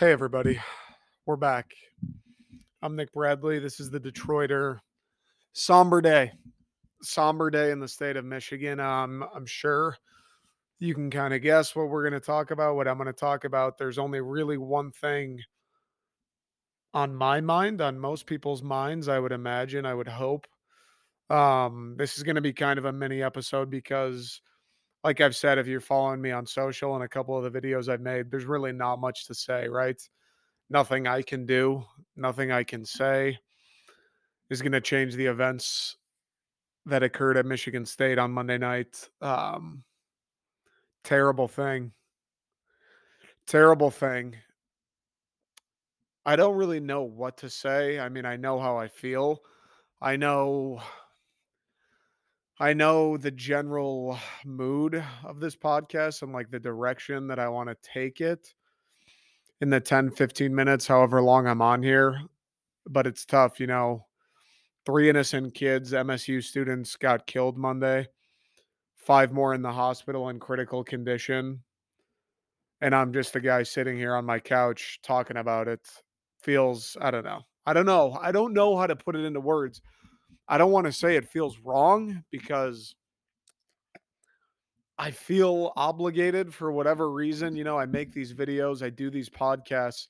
Hey, everybody. We're back. I'm Nick Bradley. This is the Detroiter. Somber day. Somber day in the state of Michigan. Um, I'm sure you can kind of guess what we're going to talk about, what I'm going to talk about. There's only really one thing on my mind, on most people's minds, I would imagine, I would hope. Um, this is going to be kind of a mini episode because like I've said, if you're following me on social and a couple of the videos I've made, there's really not much to say, right? Nothing I can do, nothing I can say is going to change the events that occurred at Michigan State on Monday night. Um, terrible thing. Terrible thing. I don't really know what to say. I mean, I know how I feel. I know I know the general mood of this podcast and like the direction that I want to take it in the 10, 15 minutes, however long I'm on here. But it's tough, you know. Three innocent kids, MSU students, got killed Monday, five more in the hospital in critical condition. And I'm just the guy sitting here on my couch talking about it. Feels, I don't know. I don't know. I don't know how to put it into words I don't want to say it feels wrong because I feel obligated for whatever reason. You know, I make these videos, I do these podcasts.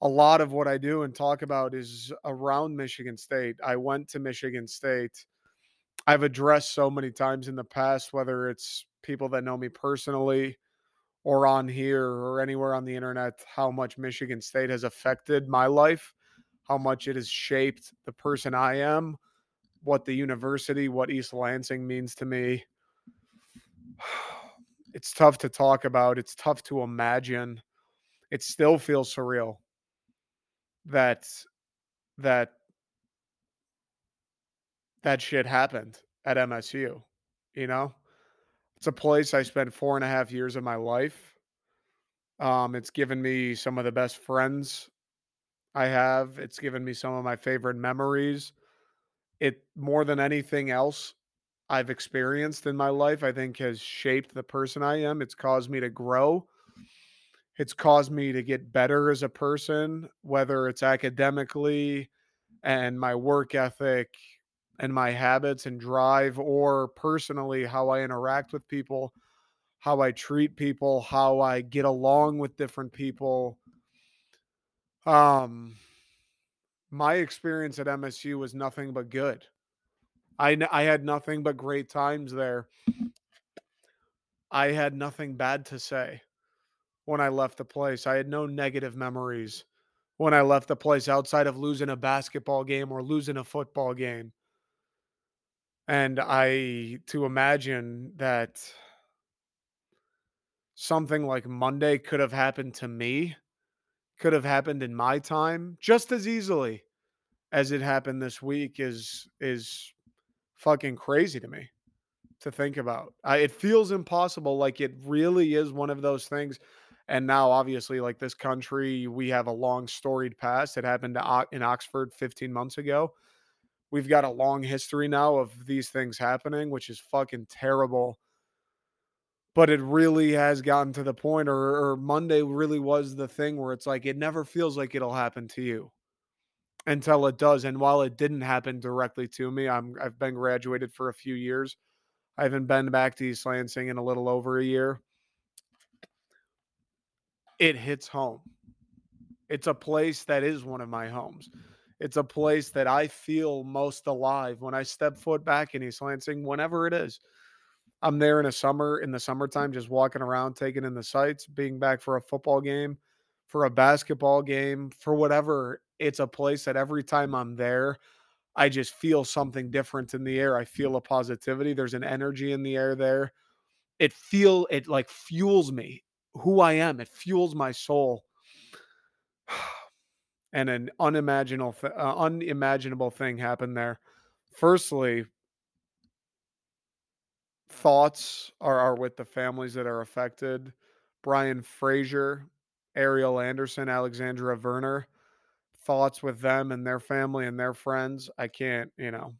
A lot of what I do and talk about is around Michigan State. I went to Michigan State. I've addressed so many times in the past, whether it's people that know me personally or on here or anywhere on the internet, how much Michigan State has affected my life, how much it has shaped the person I am what the university, what East Lansing means to me. It's tough to talk about. It's tough to imagine. It still feels surreal that that that shit happened at MSU. You know, it's a place I spent four and a half years of my life. Um, it's given me some of the best friends I have. It's given me some of my favorite memories it more than anything else I've experienced in my life, I think has shaped the person I am. It's caused me to grow. It's caused me to get better as a person, whether it's academically and my work ethic and my habits and drive, or personally, how I interact with people, how I treat people, how I get along with different people. Um, my experience at MSU was nothing but good. I I had nothing but great times there. I had nothing bad to say when I left the place. I had no negative memories when I left the place outside of losing a basketball game or losing a football game. And I to imagine that something like Monday could have happened to me could have happened in my time just as easily as it happened this week is is fucking crazy to me to think about. I, it feels impossible like it really is one of those things and now obviously like this country we have a long storied past it happened to, in Oxford 15 months ago. We've got a long history now of these things happening which is fucking terrible but it really has gotten to the point or, or monday really was the thing where it's like it never feels like it'll happen to you until it does and while it didn't happen directly to me i'm i've been graduated for a few years. I haven't been back to east lansing in a little over a year. It hits home. It's a place that is one of my homes. It's a place that i feel most alive when i step foot back in east lansing whenever it is I'm there in a summer in the summertime, just walking around, taking in the sights, being back for a football game, for a basketball game, for whatever. It's a place that every time I'm there, I just feel something different in the air. I feel a positivity. There's an energy in the air there. It feel it like fuels me, who I am. It fuels my soul. And an unimaginable, uh, unimaginable thing happened there. Firstly, thoughts are, are with the families that are affected. Brian Fraser, Arielle Anderson, Alexandra Verner, thoughts with them and their family and their friends. I can't, you know,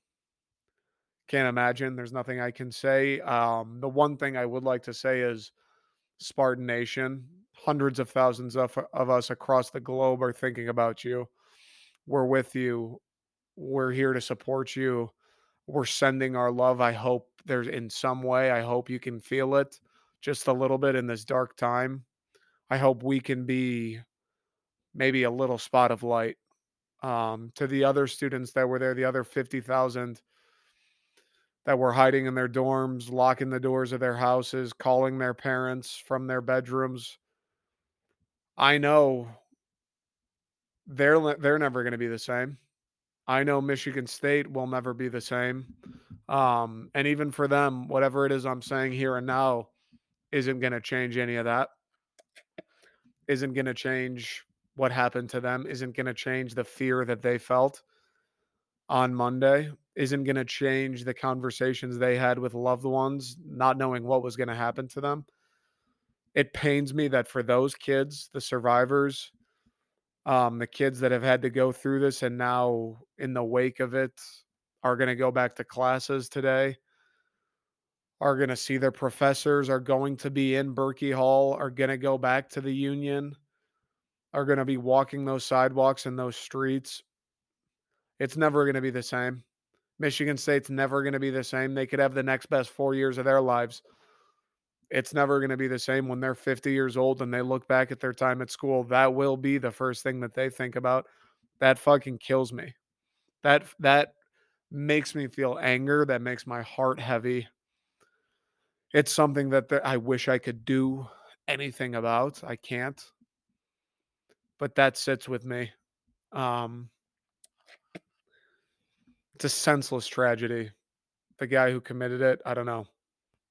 can't imagine. There's nothing I can say. Um, the one thing I would like to say is Spartan Nation, hundreds of thousands of, of us across the globe are thinking about you. We're with you. We're here to support you. We're sending our love. I hope there's in some way, I hope you can feel it just a little bit in this dark time. I hope we can be maybe a little spot of light um, to the other students that were there, the other 50,000 that were hiding in their dorms, locking the doors of their houses, calling their parents from their bedrooms. I know they're they're never going to be the same. I know Michigan State will never be the same. Um, and even for them, whatever it is I'm saying here and now isn't going to change any of that. Isn't going to change what happened to them, isn't going to change the fear that they felt on Monday, isn't going to change the conversations they had with loved ones, not knowing what was going to happen to them. It pains me that for those kids, the survivors, um, the kids that have had to go through this and now in the wake of it are going to go back to classes today. Are going to see their professors are going to be in Berkey Hall are going to go back to the union are going to be walking those sidewalks and those streets. It's never going to be the same. Michigan State's never going to be the same. They could have the next best 4 years of their lives it's never going to be the same when they're 50 years old and they look back at their time at school. That will be the first thing that they think about. That fucking kills me. That that makes me feel anger. That makes my heart heavy. It's something that the, I wish I could do anything about. I can't. But that sits with me. Um, it's a senseless tragedy. The guy who committed it, I don't know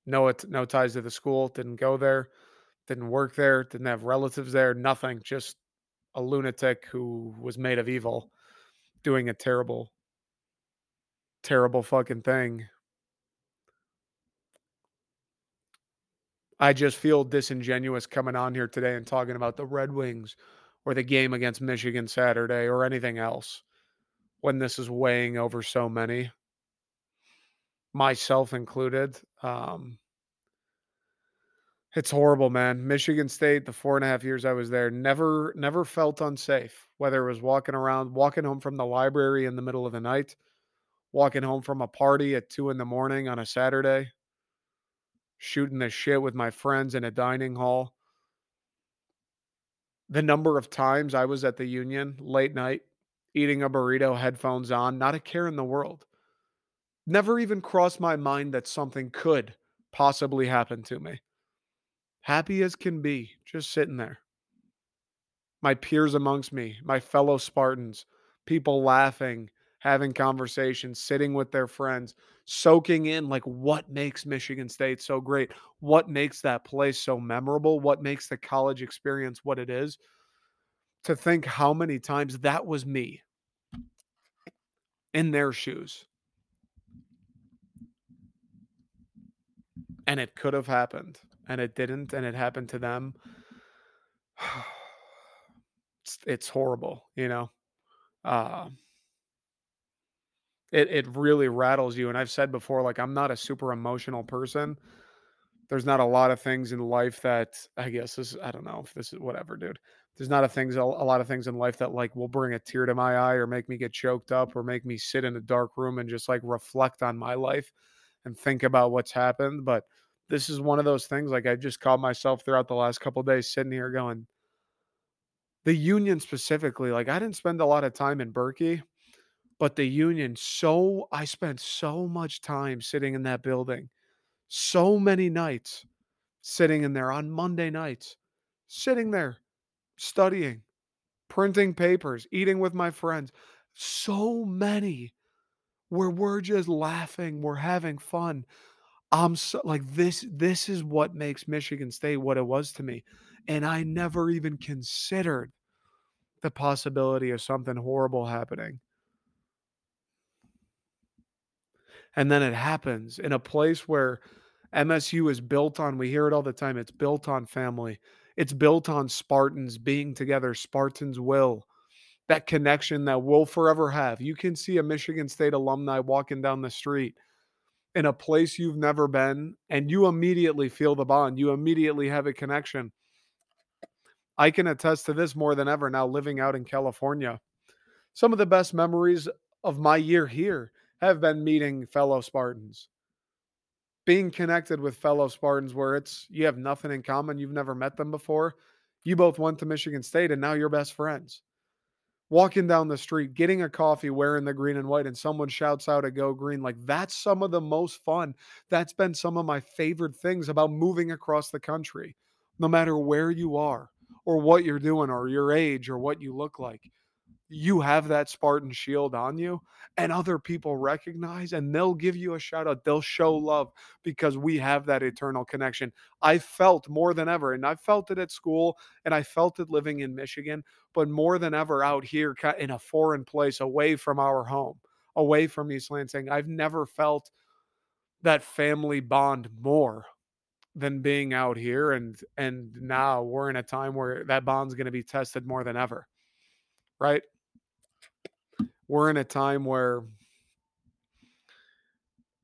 no it no ties to the school didn't go there didn't work there didn't have relatives there nothing just a lunatic who was made of evil doing a terrible terrible fucking thing. I just feel disingenuous coming on here today and talking about the red wings or the game against michigan saturday or anything else when this is weighing over so many myself included. Um, it's horrible, man. Michigan State, the four and a half years I was there, never never felt unsafe. Whether it was walking around, walking home from the library in the middle of the night, walking home from a party at two in the morning on a Saturday, shooting the shit with my friends in a dining hall. The number of times I was at the Union late night, eating a burrito, headphones on, not a care in the world. Never even crossed my mind that something could possibly happen to me. Happy as can be, just sitting there. My peers amongst me, my fellow Spartans, people laughing, having conversations, sitting with their friends, soaking in like what makes Michigan State so great, what makes that place so memorable, what makes the college experience what it is. To think how many times that was me in their shoes. And it could have happened and it didn't and it happened to them. It's, it's horrible you know? Uh, it it really rattles you and i've said before like i'm not a super emotional person. There's not a lot of things in life that i guess this i don't know if this is whatever dude. There's not a things a, a lot of things in life that like will bring a tear to my eye or make me get choked up or make me sit in a dark room and just like reflect on my life and think about what's happened. But this is one of those things like I just caught myself throughout the last couple days sitting here going, the union specifically, like I didn't spend a lot of time in Berkey, but the union, so I spent so much time sitting in that building, so many nights sitting in there on Monday nights, sitting there studying, printing papers, eating with my friends. So many where we're just laughing, we're having fun. I'm so like this this is what makes Michigan State what it was to me. And I never even considered the possibility of something horrible happening. And then it happens in a place where MSU is built on, we hear it all the time, it's built on family. It's built on Spartans being together, Spartans will that connection that we'll forever have. You can see a Michigan State alumni walking down the street in a place you've never been, and you immediately feel the bond. You immediately have a connection. I can attest to this more than ever now living out in California. Some of the best memories of my year here have been meeting fellow Spartans. Being connected with fellow Spartans where it's you have nothing in common, you've never met them before. You both went to Michigan State and now you're best friends. Walking down the street, getting a coffee wearing the green and white, and someone shouts out a go green. Like that's some of the most fun. That's been some of my favorite things about moving across the country, no matter where you are or what you're doing or your age or what you look like you have that Spartan shield on you and other people recognize and they'll give you a shout out. They'll show mm-hmm. love because we have that eternal connection. I felt more than ever, and I felt it at school and I felt it living in Michigan, but more than ever out here in a foreign place away from our home, away from East Lansing. I've never felt that family bond more than being out here and and mm. now we're in a time where that bond's going to be tested more than ever right we're in a time where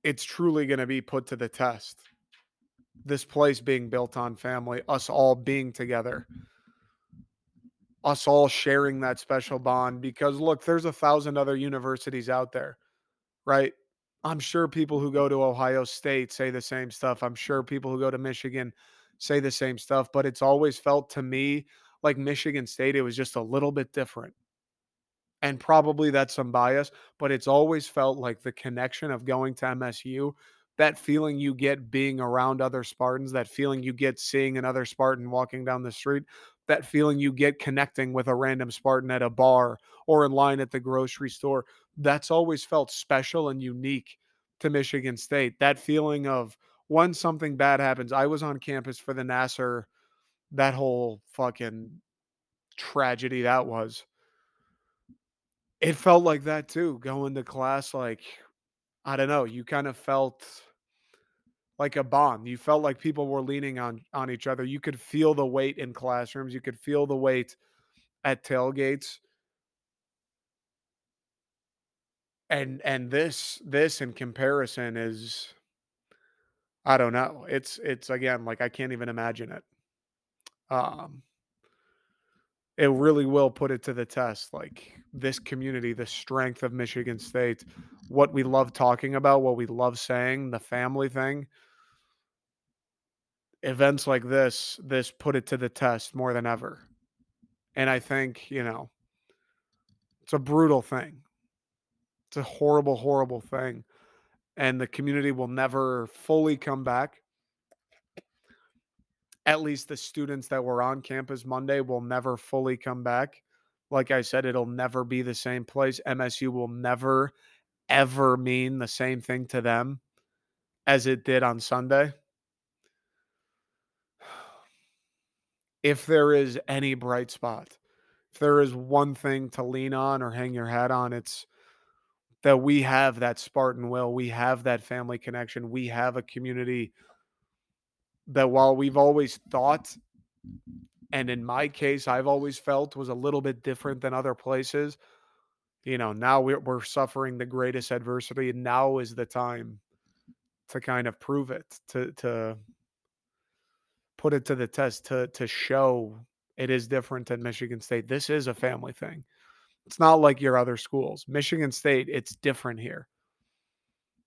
it's truly going to be put to the test. This place being built on family, us all being together, us all sharing that special bond. Because look, there's a thousand other universities out there, right? I'm sure people who go to Ohio State say the same stuff. I'm sure people who go to Michigan say the same stuff, but it's always felt to me like Michigan State, it was just a little bit different and probably that's some bias, but it's always felt like the connection of going to MSU, that feeling you get being around other Spartans, that feeling you get seeing another Spartan walking down the street, that feeling you get connecting with a random Spartan at a bar or in line at the grocery store, that's always felt special and unique to Michigan State. That feeling of when something bad happens, I was on campus for the Nassar, that whole fucking tragedy that was it felt like that too, going to class like I don't know, you kind of felt like a bond. You felt like people were leaning on on each other. You could feel the weight in classrooms, you could feel the weight at tailgates. And and this this in comparison is I don't know. It's it's again like I can't even imagine it. Um it really will put it to the test. Like this community, the strength of Michigan State, what we love talking about, what we love saying, the family thing. Events like this, this put it to the test more than ever. And I think, you know, it's a brutal thing. It's a horrible, horrible thing. And the community will never fully come back at least the students that were on campus Monday will never fully come back. Like I said, it'll never be the same place. MSU will never, ever mean the same thing to them as it did on Sunday. If there is any bright spot, if there is one thing to lean on or hang your hat on, it's that we have that Spartan will, we have that family connection, we have a community that while we've always thought, and in my case, I've always felt was a little bit different than other places, you know, now we're, we're suffering the greatest adversity. And now is the time to kind of prove it, to, to put it to the test, to, to show it is different than Michigan State. This is a family thing. It's not like your other schools. Michigan State, it's different here.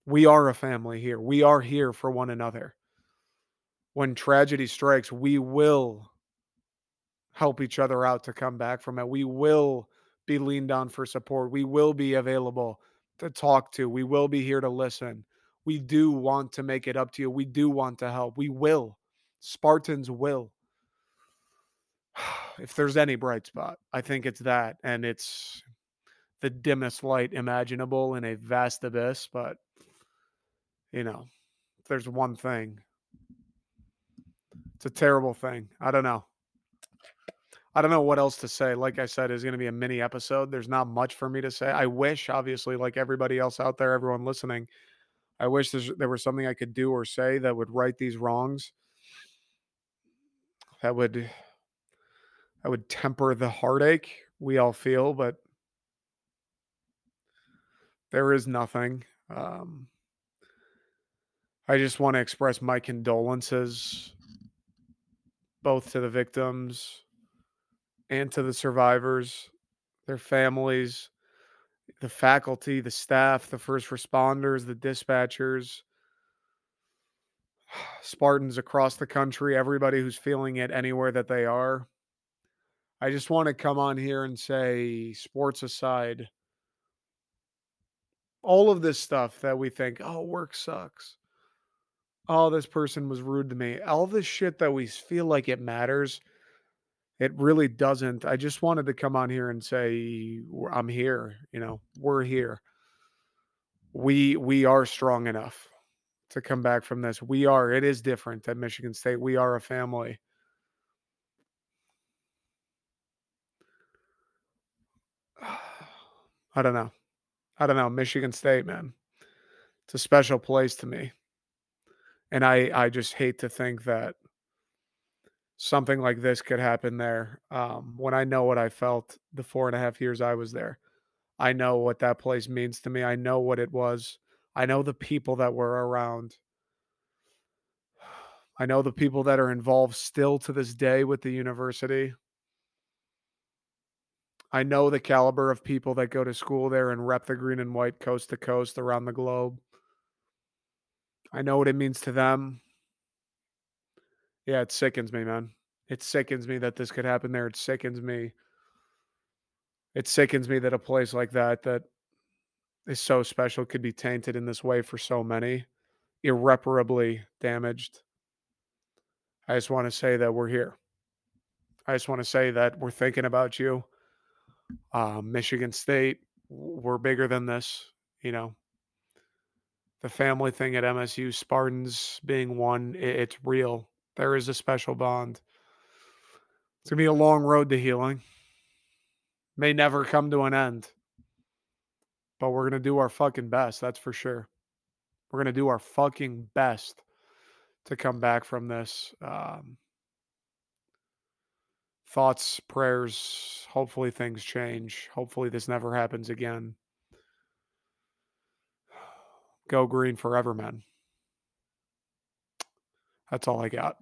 We are a family here. We are here for one another when tragedy strikes, we will help each other out to come back from it. We will be leaned on for support. We will be available to talk to. We will be here to listen. We do want to make it up to you. We do want to help. We will. Spartans will. If there's any bright spot, I think it's that. And it's the dimmest light imaginable in a vast abyss. But, you know, if there's one thing it's a terrible thing. I don't know. I don't know what else to say. Like I said, it's going to be a mini episode. There's not much for me to say. I wish, obviously, like everybody else out there, everyone listening, I wish there was something I could do or say that would right these wrongs. That would that would temper the heartache we all feel, but there is nothing. Um, I just want to express my condolences both to the victims, and to the survivors, their families, the faculty, the staff, the first responders, the dispatchers, Spartans across the country, everybody who's feeling it anywhere that they are. I just want to come on here and say, sports aside, all of this stuff that we think, oh, work sucks. Oh, this person was rude to me. All this shit that we feel like it matters, it really doesn't. I just wanted to come on here and say, I'm here. You know, we're here. We we are strong enough to come back from this. We are. It is different at Michigan State. We are a family. I don't know. I don't know. Michigan State, man. It's a special place to me. And I, I just hate to think that something like this could happen there. Um, when I know what I felt the four and a half years I was there, I know what that place means to me. I know what it was. I know the people that were around. I know the people that are involved still to this day with the university. I know the caliber of people that go to school there and rep the green and white coast to coast around the globe. I know what it means to them. Yeah, it sickens me, man. It sickens me that this could happen there. It sickens me. It sickens me that a place like that that is so special could be tainted in this way for so many, irreparably damaged. I just want to say that we're here. I just want to say that we're thinking about you. Um, Michigan State, we're bigger than this. You know, the family thing at MSU, Spartans being one, it, it's real. There is a special bond. It's going to be a long road to healing. May never come to an end. But we're going to do our fucking best. That's for sure. We're going to do our fucking best to come back from this. Um, thoughts, prayers. Hopefully things change. Hopefully this never happens again. Go green forever, man. That's all I got.